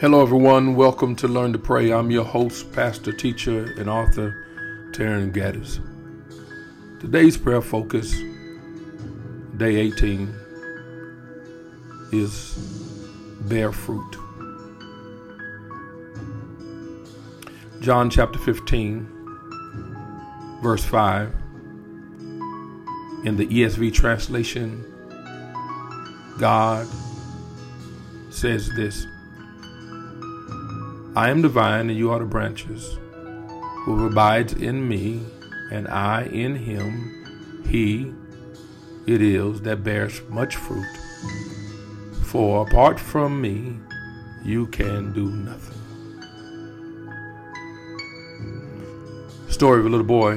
Hello, everyone. Welcome to Learn to Pray. I'm your host, pastor, teacher, and author, Taryn Gaddis. Today's prayer focus, day 18, is bear fruit. John chapter 15, verse 5. In the ESV translation, God says this. I am the vine, and you are the branches. Who abides in me, and I in him, he it is that bears much fruit. For apart from me, you can do nothing. Story of a little boy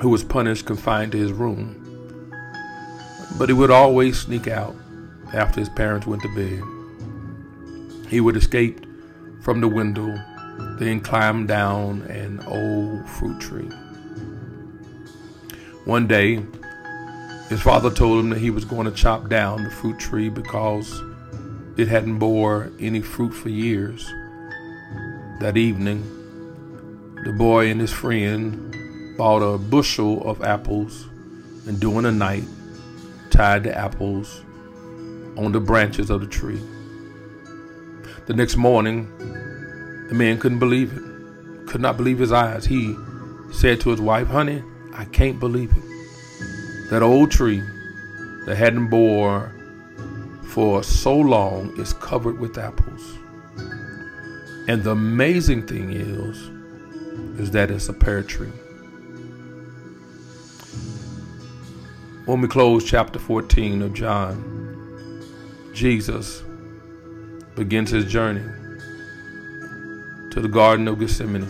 who was punished, confined to his room. But he would always sneak out after his parents went to bed. He would escape from the window, then climbed down an old fruit tree. One day, his father told him that he was going to chop down the fruit tree because it hadn't bore any fruit for years. That evening, the boy and his friend bought a bushel of apples and during the night tied the apples on the branches of the tree. The next morning, the man couldn't believe it, could not believe his eyes. He said to his wife, Honey, I can't believe it. That old tree that hadn't bore for so long is covered with apples. And the amazing thing is, is that it's a pear tree. When we close chapter 14 of John, Jesus begins his journey to the Garden of Gethsemane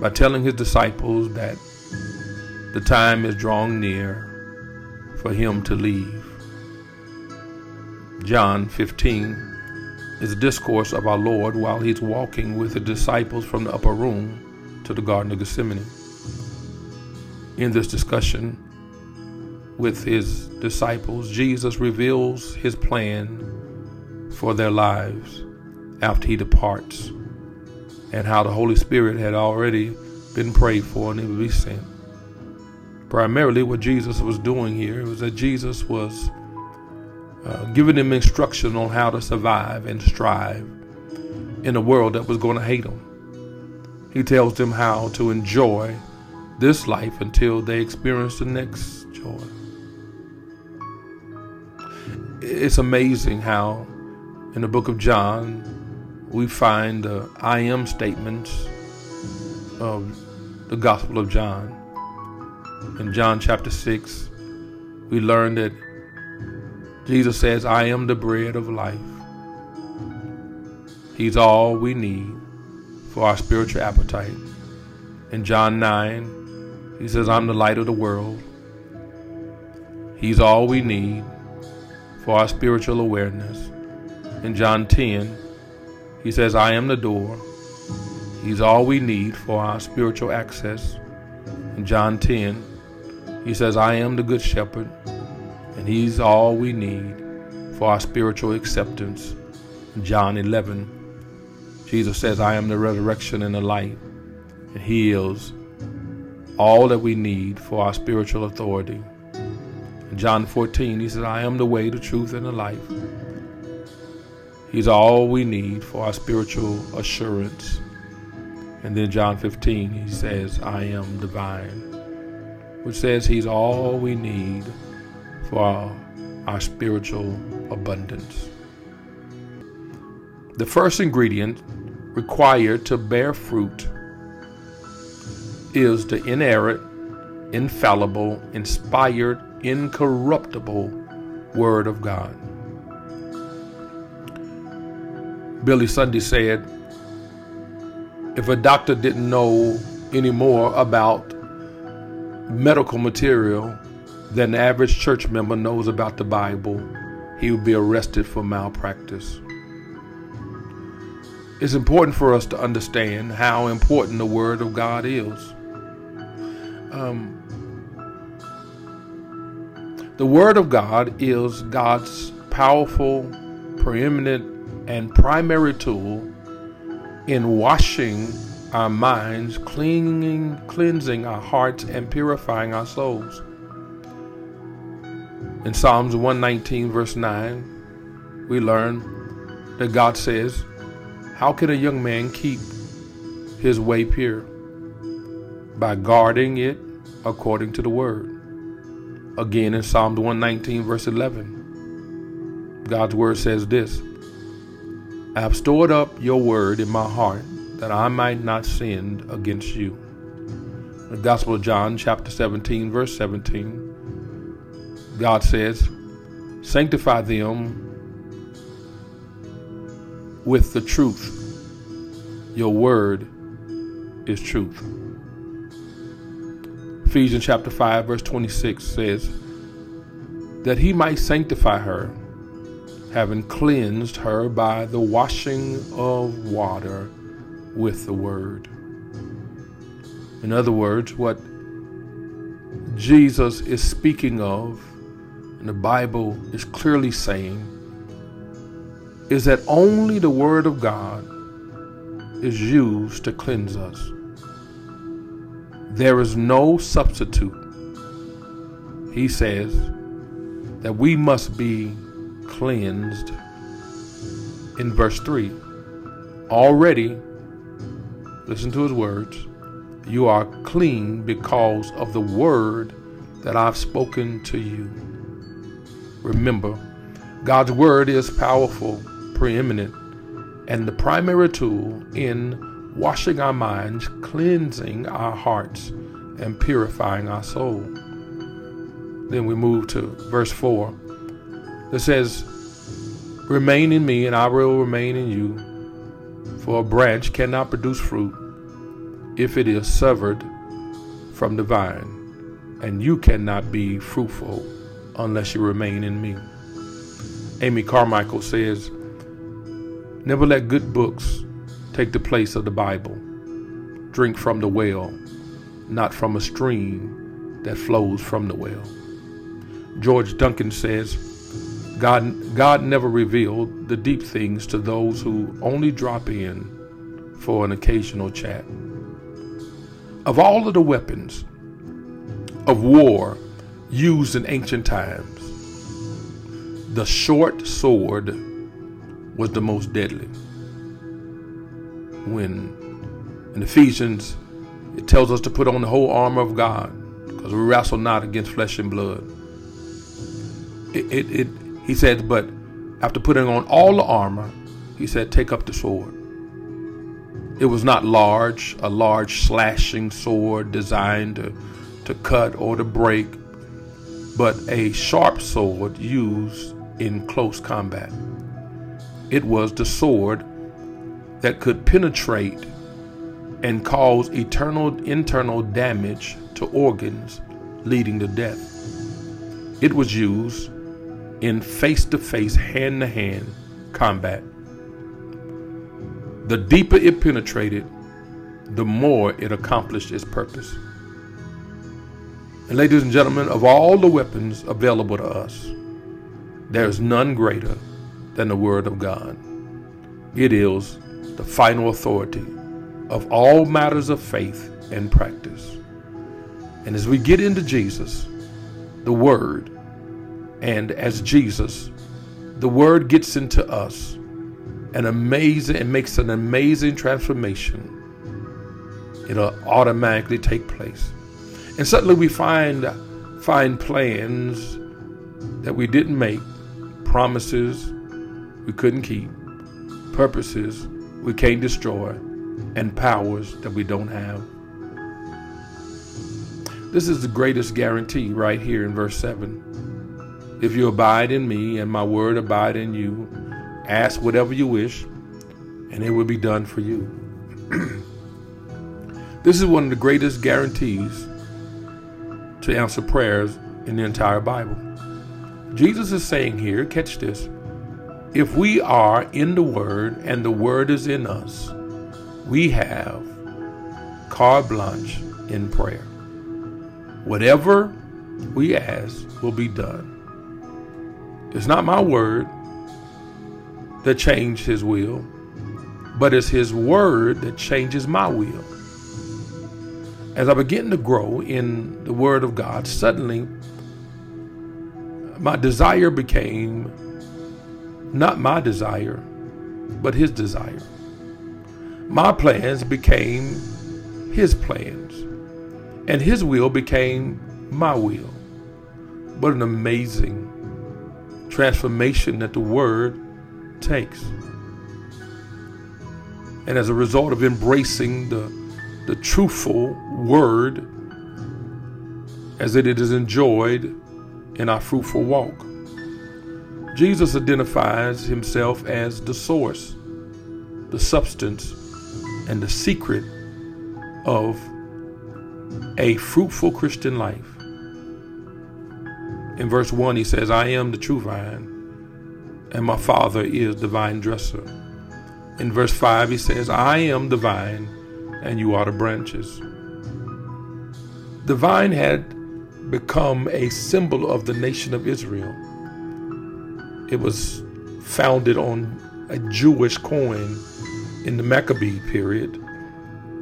by telling his disciples that the time is drawing near for him to leave. John 15 is a discourse of our Lord while he's walking with the disciples from the upper room to the Garden of Gethsemane. In this discussion with his disciples, Jesus reveals his plan for their lives after he departs, and how the Holy Spirit had already been prayed for and he would be sent. Primarily, what Jesus was doing here was that Jesus was uh, giving them instruction on how to survive and strive in a world that was going to hate them. He tells them how to enjoy this life until they experience the next joy. It's amazing how in the book of John, we find the I am statements of the Gospel of John. In John chapter 6, we learn that Jesus says, I am the bread of life. He's all we need for our spiritual appetite. In John 9, he says, I'm the light of the world. He's all we need for our spiritual awareness. In John 10, he says, I am the door. He's all we need for our spiritual access. In John 10, he says, I am the good shepherd, and he's all we need for our spiritual acceptance. In John 11, Jesus says, I am the resurrection and the life, and he is all that we need for our spiritual authority. In John 14, he says, I am the way, the truth, and the life. He's all we need for our spiritual assurance. And then John 15, he says, I am divine, which says he's all we need for our, our spiritual abundance. The first ingredient required to bear fruit is the inerrant, infallible, inspired, incorruptible Word of God. Billy Sunday said, if a doctor didn't know any more about medical material than the average church member knows about the Bible, he would be arrested for malpractice. It's important for us to understand how important the Word of God is. Um, the Word of God is God's powerful, preeminent and primary tool in washing our minds, cleaning, cleansing our hearts, and purifying our souls. In Psalms 119, verse 9, we learn that God says, How can a young man keep his way pure? By guarding it according to the word. Again in Psalms 119, verse 11, God's word says this I have stored up your word in my heart that I might not sin against you. The Gospel of John, chapter 17, verse 17, God says, Sanctify them with the truth. Your word is truth. Ephesians chapter 5, verse 26 says, That he might sanctify her, having cleansed her by the washing of water with the word. In other words, what Jesus is speaking of, and the Bible is clearly saying, is that only the Word of God is used to cleanse us. There is no substitute. He says that we must be cleansed in verse 3. Already, listen to his words, you are clean because of the word that I've spoken to you. Remember, God's word is powerful preeminent and the primary tool in washing our minds, cleansing our hearts, and purifying our soul. Then we move to verse 4. It says, Remain in me, and I will remain in you. For a branch cannot produce fruit if it is severed from the vine, and you cannot be fruitful unless you remain in me. Amy Carmichael says, Never let good books take the place of the Bible. Drink from the well, not from a stream that flows from the well. George Duncan says, God, God never revealed the deep things to those who only drop in for an occasional chat. Of all of the weapons of war used in ancient times, the short sword was the most deadly. When in Ephesians, it tells us to put on the whole armor of God because we wrestle not against flesh and blood. It, it, it, he said, but after putting on all the armor, he said, take up the sword. It was not large, a large slashing sword designed to, to cut or to break, but a sharp sword used in close combat. It was the sword that could penetrate and cause eternal internal damage to organs leading to death. It was used in face to face, hand to hand combat. The deeper it penetrated, the more it accomplished its purpose. And, ladies and gentlemen, of all the weapons available to us, there is none greater than the Word of God. It is the final authority of all matters of faith and practice. And as we get into Jesus, the Word, and as Jesus, the Word gets into us, an amazing, it makes an amazing transformation. It'll automatically take place. And suddenly we find find plans that we didn't make, promises we couldn't keep, purposes we can't destroy, and powers that we don't have. This is the greatest guarantee right here in verse 7. If you abide in me and my word abide in you, ask whatever you wish, and it will be done for you. this is one of the greatest guarantees to answer prayers in the entire Bible. Jesus is saying here, catch this, if we are in the Word and the Word is in us, we have carte blanche in prayer. Whatever we ask will be done. It's not my word, that change his will, but it's his word that changes my will. As I begin to grow in the word of God, suddenly my desire became not my desire, but his desire. My plans became his plans, and his will became my will. What an amazing transformation that the word takes. And as a result of embracing the, the truthful word as it is enjoyed in our fruitful walk. Jesus identifies himself as the source, the substance, and the secret of a fruitful Christian life. In verse 1, he says, I am the true vine, and my Father is the vine dresser. In verse 5, he says, I am the vine, and you are the branches. The vine had become a symbol of the nation of Israel. It was founded on a Jewish coin in the Maccabee period.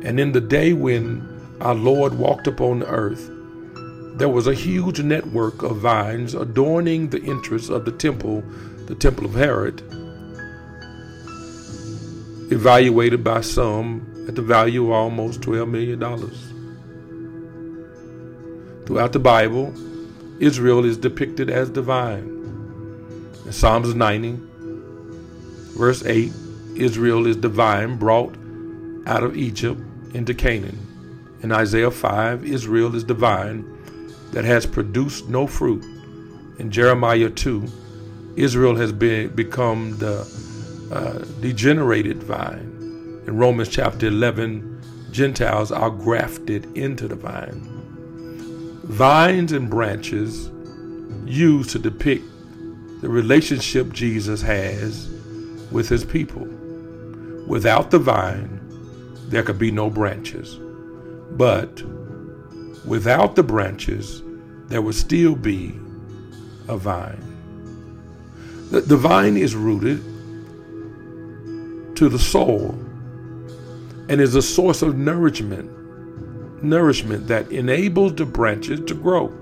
And in the day when our Lord walked upon the earth, there was a huge network of vines adorning the entrance of the temple, the temple of Herod, evaluated by some at the value of almost $12 million. Throughout the Bible, Israel is depicted as divine. In Psalms 90, verse 8, Israel is divine, brought out of Egypt into Canaan. In Isaiah 5, Israel is divine that has produced no fruit. In Jeremiah 2, Israel has been, become the uh, degenerated vine. In Romans chapter 11, Gentiles are grafted into the vine vines and branches used to depict the relationship Jesus has with his people. Without the vine, there could be no branches. But without the branches, there would still be a vine. The, the vine is rooted to the soul and is a source of nourishment nourishment that enables the branches to grow.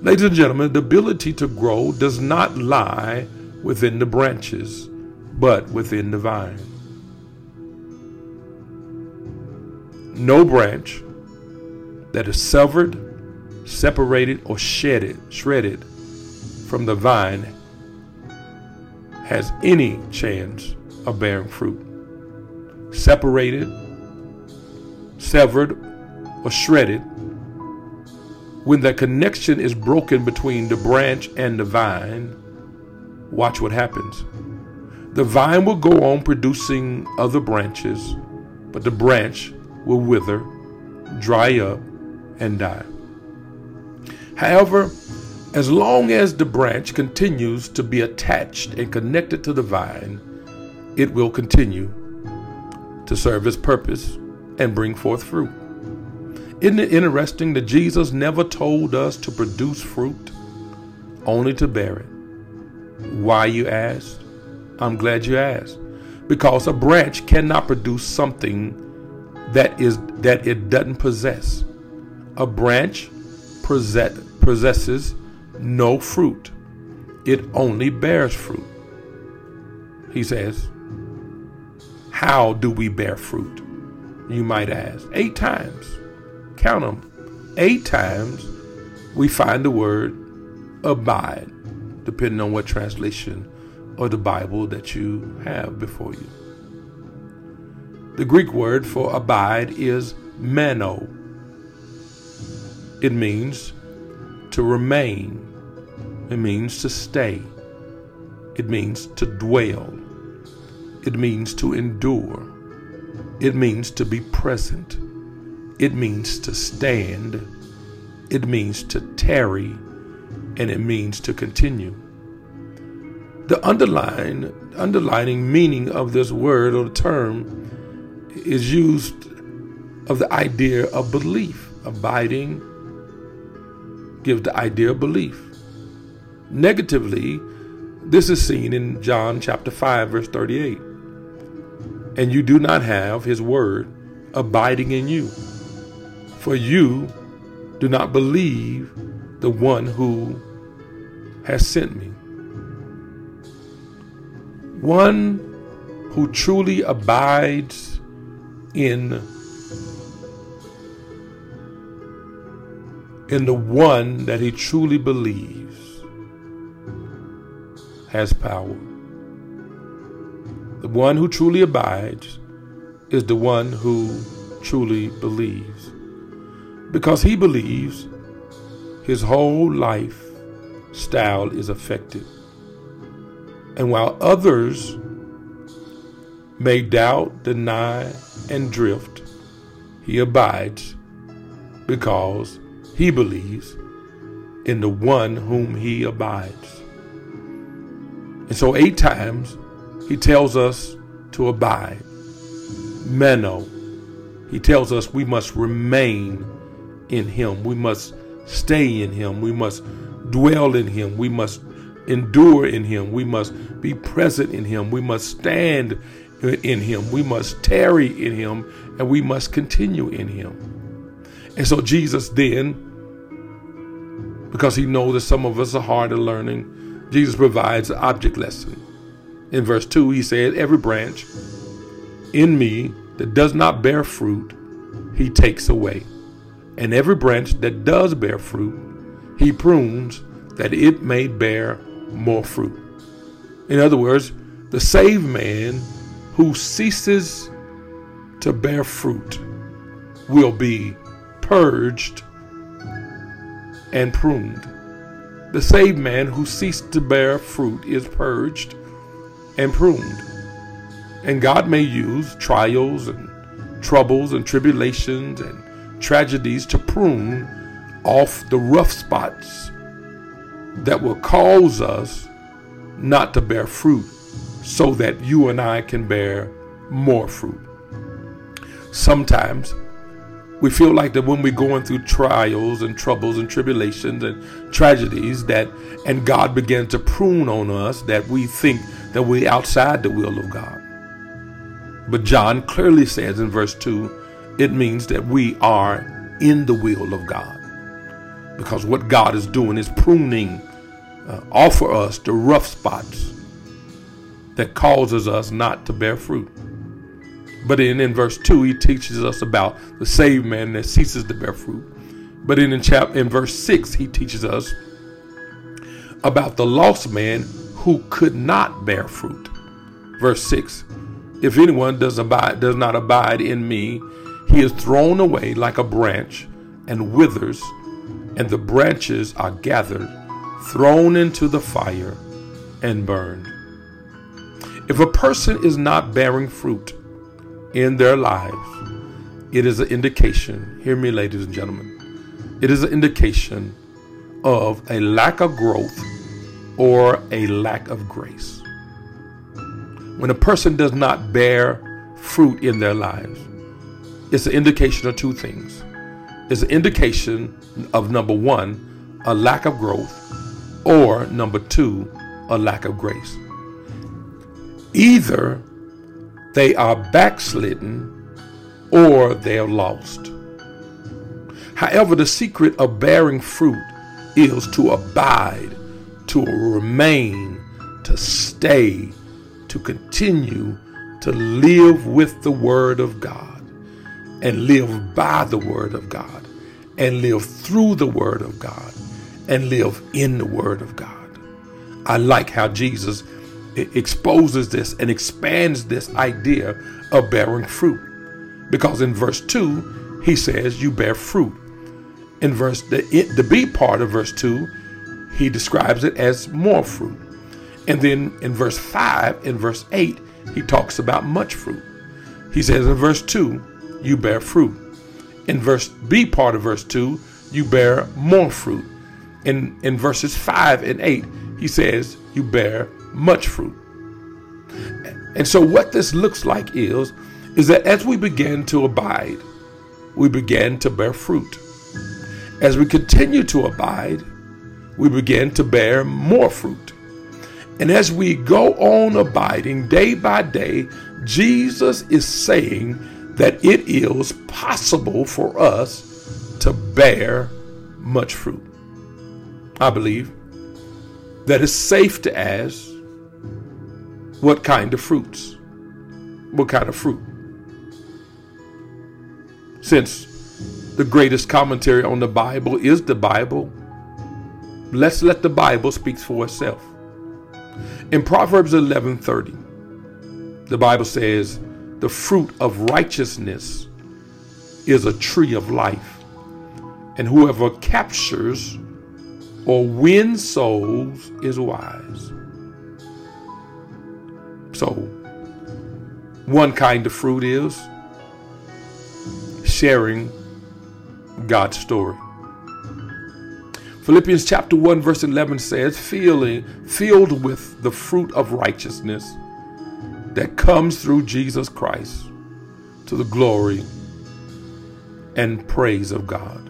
Ladies and gentlemen, the ability to grow does not lie within the branches, but within the vine. No branch that is severed, separated, or shedded, shredded from the vine has any chance of bearing fruit. Separated, severed, or shredded, when the connection is broken between the branch and the vine, watch what happens. The vine will go on producing other branches, but the branch will wither, dry up, and die. However, as long as the branch continues to be attached and connected to the vine, it will continue to serve its purpose and bring forth fruit. Isn't it interesting that Jesus never told us to produce fruit, only to bear it? Why, you asked? I'm glad you asked. Because a branch cannot produce something that is that it doesn't possess. A branch possess, possesses no fruit. It only bears fruit. He says, How do we bear fruit? you might ask. Eight times. Count them. Eight times we find the word abide, depending on what translation of the Bible that you have before you. The Greek word for abide is meno. It means to remain. It means to stay. It means to dwell. It means to endure. It means to be present. It means to stand. It means to tarry. And it means to continue. The underlying, underlining meaning of this word or term is used of the idea of belief. Abiding gives the idea of belief. Negatively, This is seen in John chapter 5, verse 38. And you do not have his word abiding in you, for you do not believe the one who has sent me. One who truly abides in in the one that he truly believes has power. The one who truly abides is the one who truly believes. Because he believes, his whole life style is affected. And while others may doubt, deny, and drift, he abides because he believes in the one whom he abides. And so, eight times, he tells us to abide. Meno. He tells us we must remain in him. We must stay in him. We must dwell in him. We must endure in him. We must be present in him. We must stand in him. We must tarry in him and we must continue in him. And so Jesus then, because he knows that some of us are hard at learning, Jesus provides an object lesson. In verse 2, he said, Every branch in me that does not bear fruit, he takes away. And every branch that does bear fruit, he prunes that it may bear more fruit. In other words, the saved man who ceases to bear fruit will be purged and pruned. The saved man who ceased to bear fruit is purged and pruned. And God may use trials and troubles and tribulations and tragedies to prune off the rough spots that will cause us not to bear fruit so that you and I can bear more fruit. Sometimes we feel like that when we're going through trials and troubles and tribulations and tragedies that and God begins to prune on us that we think that we're outside the will of God. But John clearly says in verse 2, it means that we are in the will of God. Because what God is doing is pruning uh, for us the rough spots that causes us not to bear fruit. But in, in verse 2, he teaches us about the saved man that ceases to bear fruit. But in, in, chap, in verse 6, he teaches us about the lost man who could not bear fruit. Verse 6 If anyone does, abide, does not abide in me, he is thrown away like a branch and withers, and the branches are gathered, thrown into the fire, and burned. If a person is not bearing fruit in their lives, it is an indication, hear me, ladies and gentlemen, it is an indication of a lack of growth or a lack of grace. When a person does not bear fruit in their lives, it's an indication of two things. It's an indication of number one, a lack of growth, or number two, a lack of grace. Either they are backslidden or they're lost. However, the secret of bearing fruit is to abide, to remain, to stay, to continue to live with the Word of God and live by the Word of God and live through the Word of God and live in the Word of God. I like how Jesus exposes this and expands this idea of bearing fruit. Because in verse 2, he says, You bear fruit. In verse the, the B part of verse 2, he describes it as more fruit. And then in verse 5 and verse 8, he talks about much fruit. He says in verse 2, you bear fruit. In verse B part of verse 2, you bear more fruit. In in verses 5 and 8, he says you bear much fruit. And so what this looks like is is that as we begin to abide, we begin to bear fruit. As we continue to abide, we begin to bear more fruit. And as we go on abiding day by day, Jesus is saying that it is possible for us to bear much fruit. I believe that it's safe to ask what kind of fruits? What kind of fruit? Since the greatest commentary on the Bible is the Bible, let's let the Bible speak for itself. In Proverbs 11:30, the Bible says, "The fruit of righteousness is a tree of life, and whoever captures or wins souls is wise." So, one kind of fruit is sharing God's story. Philippians chapter 1 verse 11 says, "Feeling filled with the fruit of righteousness that comes through Jesus Christ to the glory and praise of God."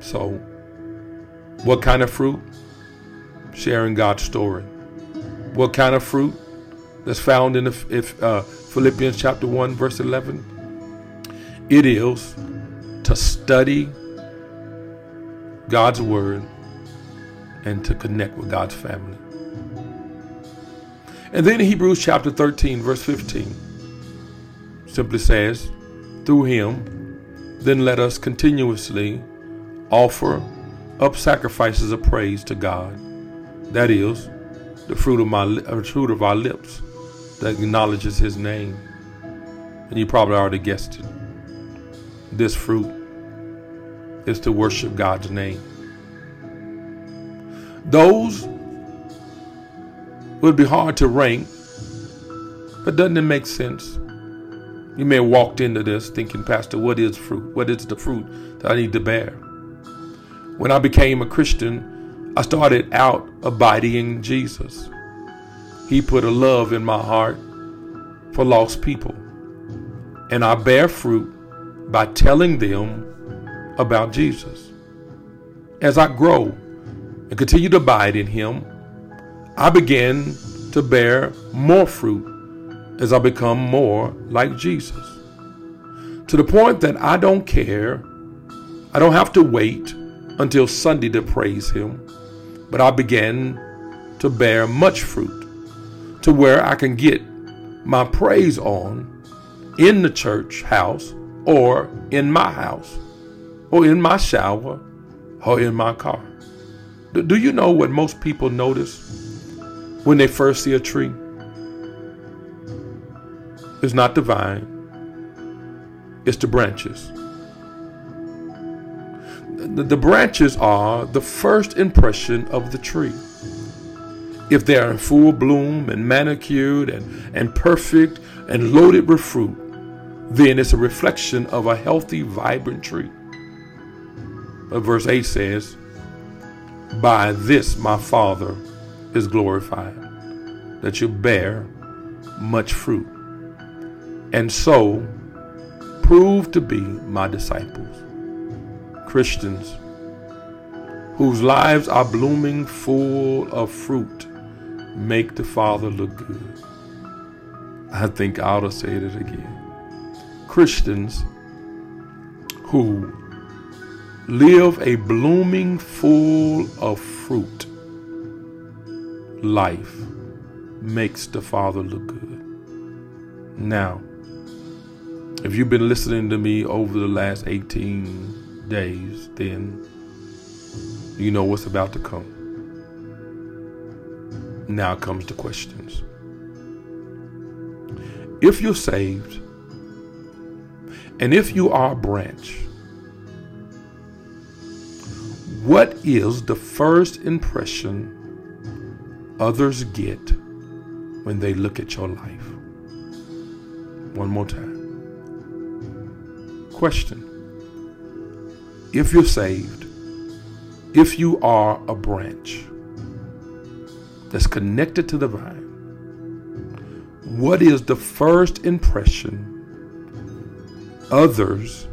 So, what kind of fruit? Sharing God's story. What kind of fruit? That's found in the, if, uh, Philippians chapter 1 verse 11. It is to study God's Word and to connect with God's family. And then Hebrews chapter 13, verse 15 simply says, Through him, then let us continuously offer up sacrifices of praise to God. That is, the fruit of my uh, fruit of our lips that acknowledges his name. And you probably already guessed it. This fruit is to worship God's name. Those would be hard to rank, but doesn't it make sense? You may have walked into this thinking, Pastor, what is fruit? What is the fruit that I need to bear? When I became a Christian, I started out abiding in Jesus. He put a love in my heart for lost people. And I bear fruit by telling them about Jesus. As I grow and continue to abide in Him, I begin to bear more fruit as I become more like Jesus. To the point that I don't care, I don't have to wait until Sunday to praise Him, but I began to bear much fruit to where I can get my praise on in the church house or in my house or in my shower or in my car. Do you know what most people notice when they first see a tree? It's not the vine, it's the branches. The branches are the first impression of the tree. If they are in full bloom and manicured and, and perfect and loaded with fruit, then it's a reflection of a healthy, vibrant tree. But verse 8 says, By this my Father is glorified, that you bear much fruit, and so prove to be my disciples. Christians whose lives are blooming full of fruit make the Father look good. I think I ought to say it again. Christians who live a blooming, full of fruit life makes the Father look good. Now, if you've been listening to me over the last 18 days, then you know what's about to come. Now comes the questions. If you're saved, and if you are a branch, what is the first impression others get when they look at your life? One more time. Question If you're saved, if you are a branch that's connected to the vine, what is the first impression others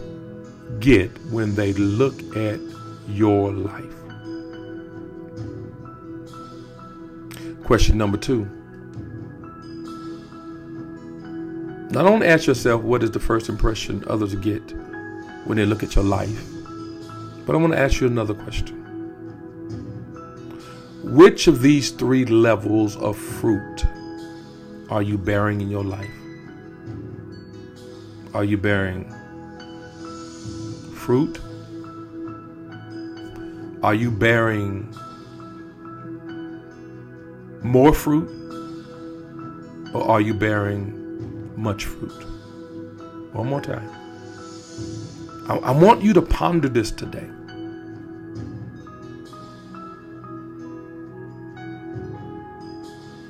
get when they look at your life. Question number two. Not only ask yourself what is the first impression others get when they look at your life, but I want to ask you another question. Which of these three levels of fruit are you bearing in your life? Are you bearing fruit? Are you bearing more fruit? Or are you bearing much fruit? One more time. I, I want you to ponder this today.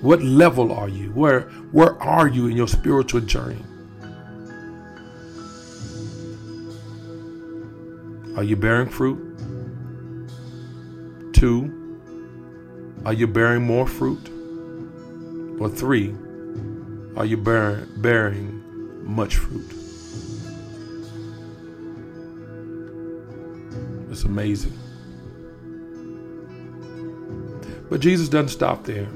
What level are you? Where where are you in your spiritual journey? Are you bearing fruit? Two, are you bearing more fruit? Or three, are you bearing, bearing much fruit? It's amazing. But Jesus doesn't stop there.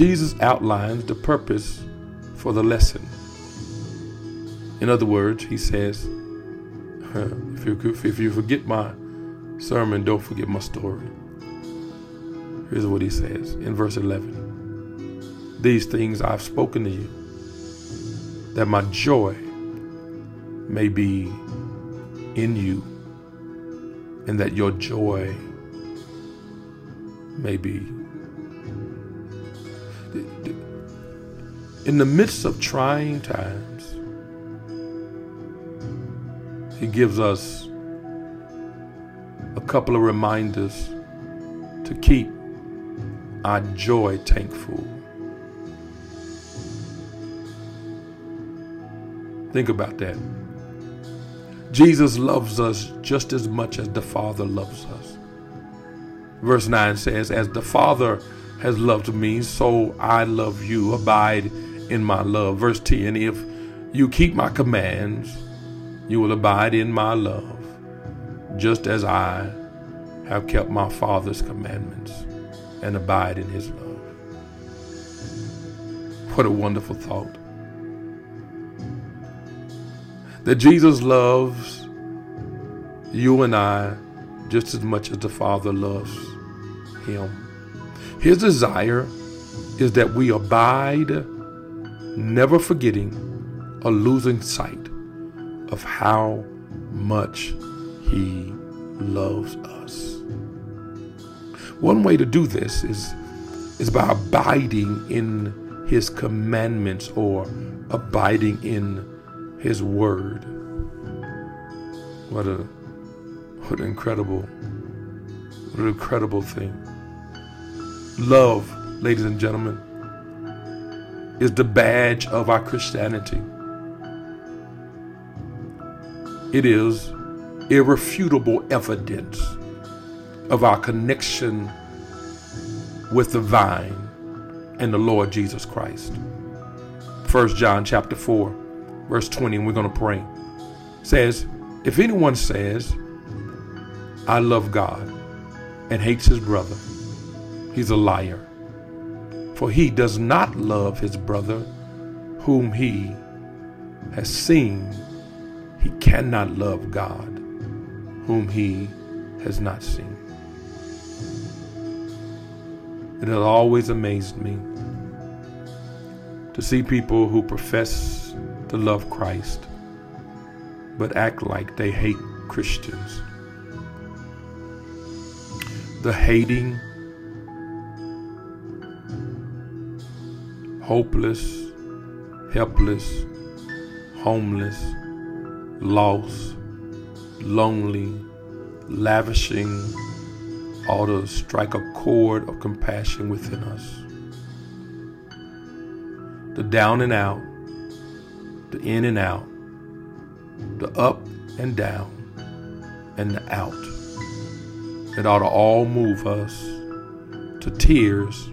Jesus outlines the purpose for the lesson. In other words, he says, if you, if you forget my sermon, don't forget my story. Here's what he says in verse 11 These things I've spoken to you, that my joy may be in you, and that your joy may be. In the midst of trying times, he gives us a couple of reminders to keep our joy tank full. Think about that. Jesus loves us just as much as the Father loves us. Verse 9 says, As the Father has loved me, so I love you. Abide in my love. Verse 10 If you keep my commands, you will abide in my love, just as I have kept my Father's commandments and abide in his love. What a wonderful thought. That Jesus loves you and I just as much as the Father loves him. His desire is that we abide, never forgetting or losing sight of how much He loves us. One way to do this is, is by abiding in His commandments or abiding in His Word. What a what an incredible, what an incredible thing. Love, ladies and gentlemen, is the badge of our Christianity. It is irrefutable evidence of our connection with the vine and the Lord Jesus Christ. 1 John chapter 4, verse 20, and we're going to pray. Says, if anyone says, I love God and hates his brother, he's a liar. For he does not love his brother whom he has seen he cannot love God whom he has not seen. It has always amazed me to see people who profess to love Christ but act like they hate Christians. The hating, hopeless, helpless, homeless, lost, lonely, lavishing, all to strike a chord of compassion within us. The down and out, the in and out, the up and down, and the out. It ought to all move us to tears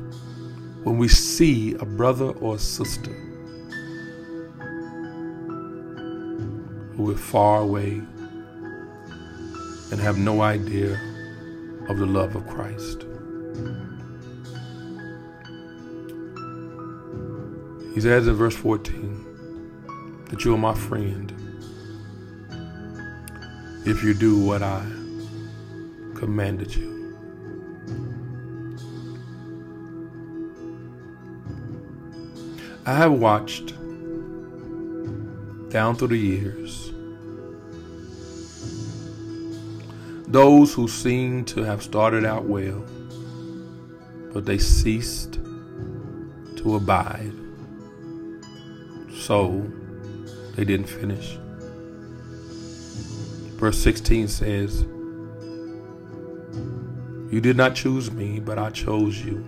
when we see a brother or a sister who are far away and have no idea of the love of Christ. He says in verse 14 that you are my friend if you do what I commanded you. I have watched down through the years those who seem to have started out well, but they ceased to abide. So they didn't finish. Verse 16 says, You did not choose me, but I chose you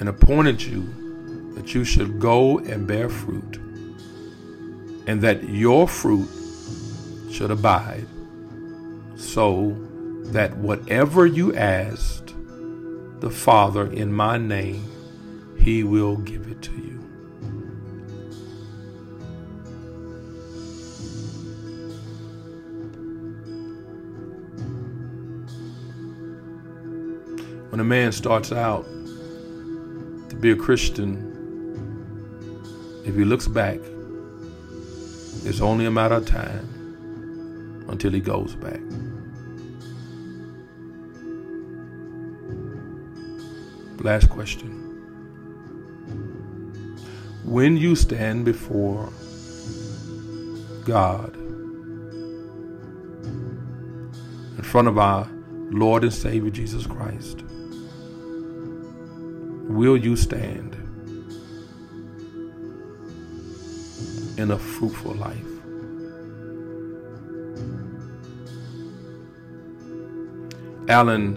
and appointed you that you should go and bear fruit, and that your fruit should abide, so that whatever you asked the Father in my name, he will give it to you. When a man starts out to be a Christian, if he looks back, it's only a matter of time until he goes back. Last question. When you stand before God in front of our Lord and Savior Jesus Christ, will you stand in a fruitful life? Alan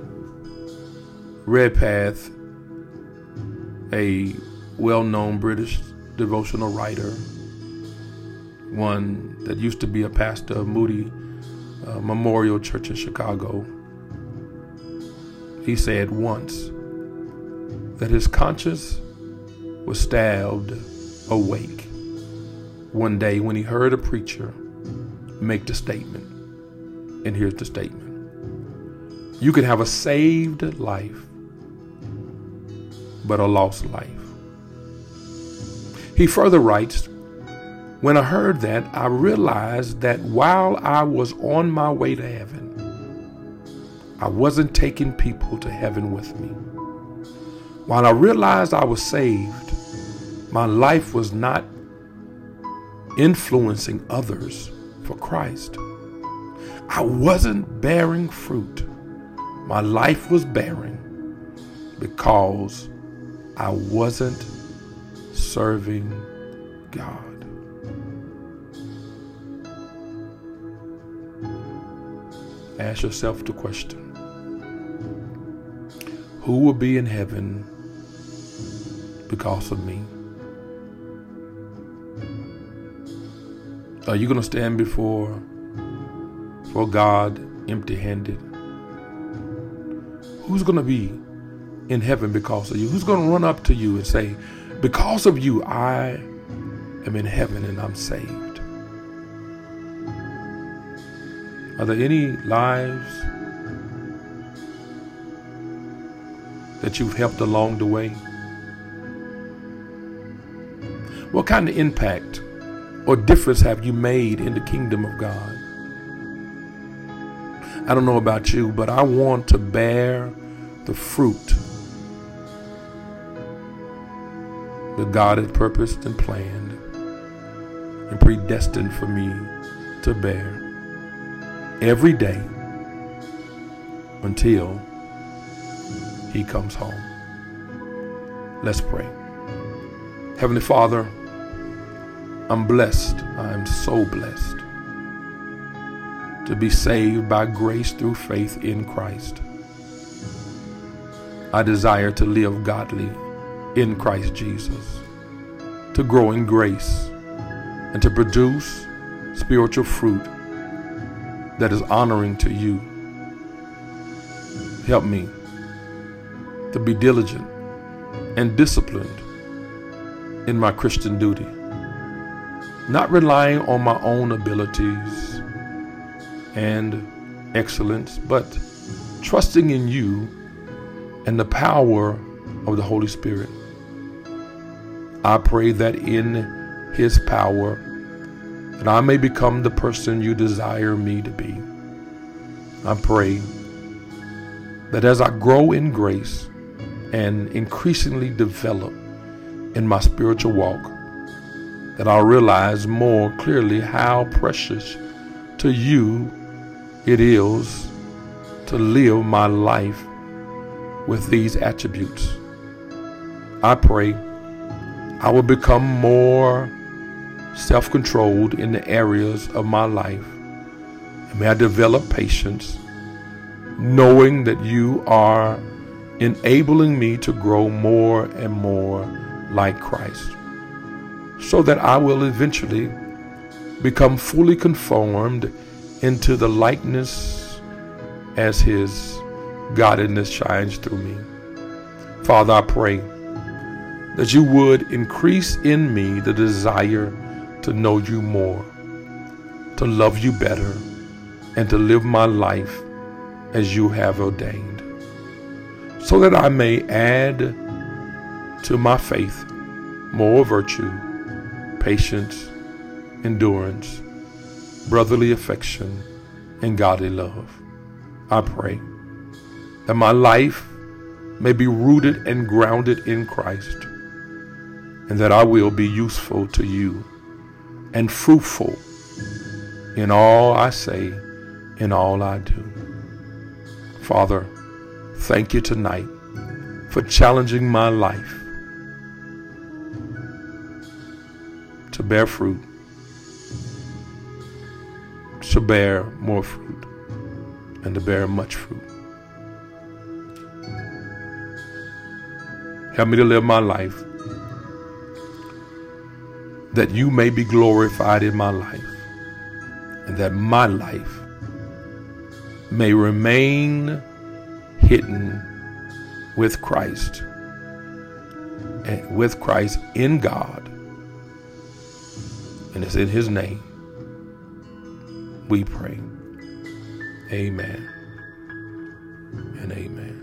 Redpath, a well known British devotional writer, one that used to be a pastor of Moody uh, Memorial Church in Chicago, he said once, that his conscience was stabbed awake one day when he heard a preacher make the statement. And here's the statement You can have a saved life, but a lost life. He further writes, When I heard that, I realized that while I was on my way to heaven, I wasn't taking people to heaven with me. While I realized I was saved, my life was not influencing others for Christ. I wasn't bearing fruit. My life was barren because I wasn't serving God. Ask yourself the question Who will be in heaven because of me? Are you going to stand before for God empty-handed? Who's going to be in heaven because of you? Who's going to run up to you and say, "Because of you, I am in heaven and I'm saved"? Are there any lives that you've helped along the way? What kind of impact or difference have you made in the kingdom of God? I don't know about you, but I want to bear the fruit that God had purposed and planned and predestined for me to bear every day until He comes home. Let's pray. Heavenly Father, I'm blessed. I'm so blessed to be saved by grace through faith in Christ. I desire to live godly in Christ Jesus, to grow in grace, and to produce spiritual fruit that is honoring to you. Help me to be diligent and disciplined in my Christian duty not relying on my own abilities and excellence, but trusting in you and the power of the Holy Spirit. I pray that in His power, that I may become the person you desire me to be. I pray that as I grow in grace and increasingly develop in my spiritual walk, that I'll realize more clearly how precious to you it is to live my life with these attributes. I pray I will become more self controlled in the areas of my life. And may I develop patience, knowing that you are enabling me to grow more and more like Christ, so that I will eventually become fully conformed into the likeness as His godliness shines through me. Father, I pray that you would increase in me the desire to know you more, to love you better, and to live my life as you have ordained, so that I may add to my faith more virtue, patience, endurance, brotherly affection, and godly love. I pray that my life may be rooted and grounded in Christ and that I will be useful to you and fruitful in all I say, in all I do. Father, thank you tonight for challenging my life to bear fruit, to bear more fruit, and to bear much fruit. Help me to live my life that you may be glorified in my life and that my life may remain hidden with Christ and with Christ in God. And it's in his name we pray. Amen and amen.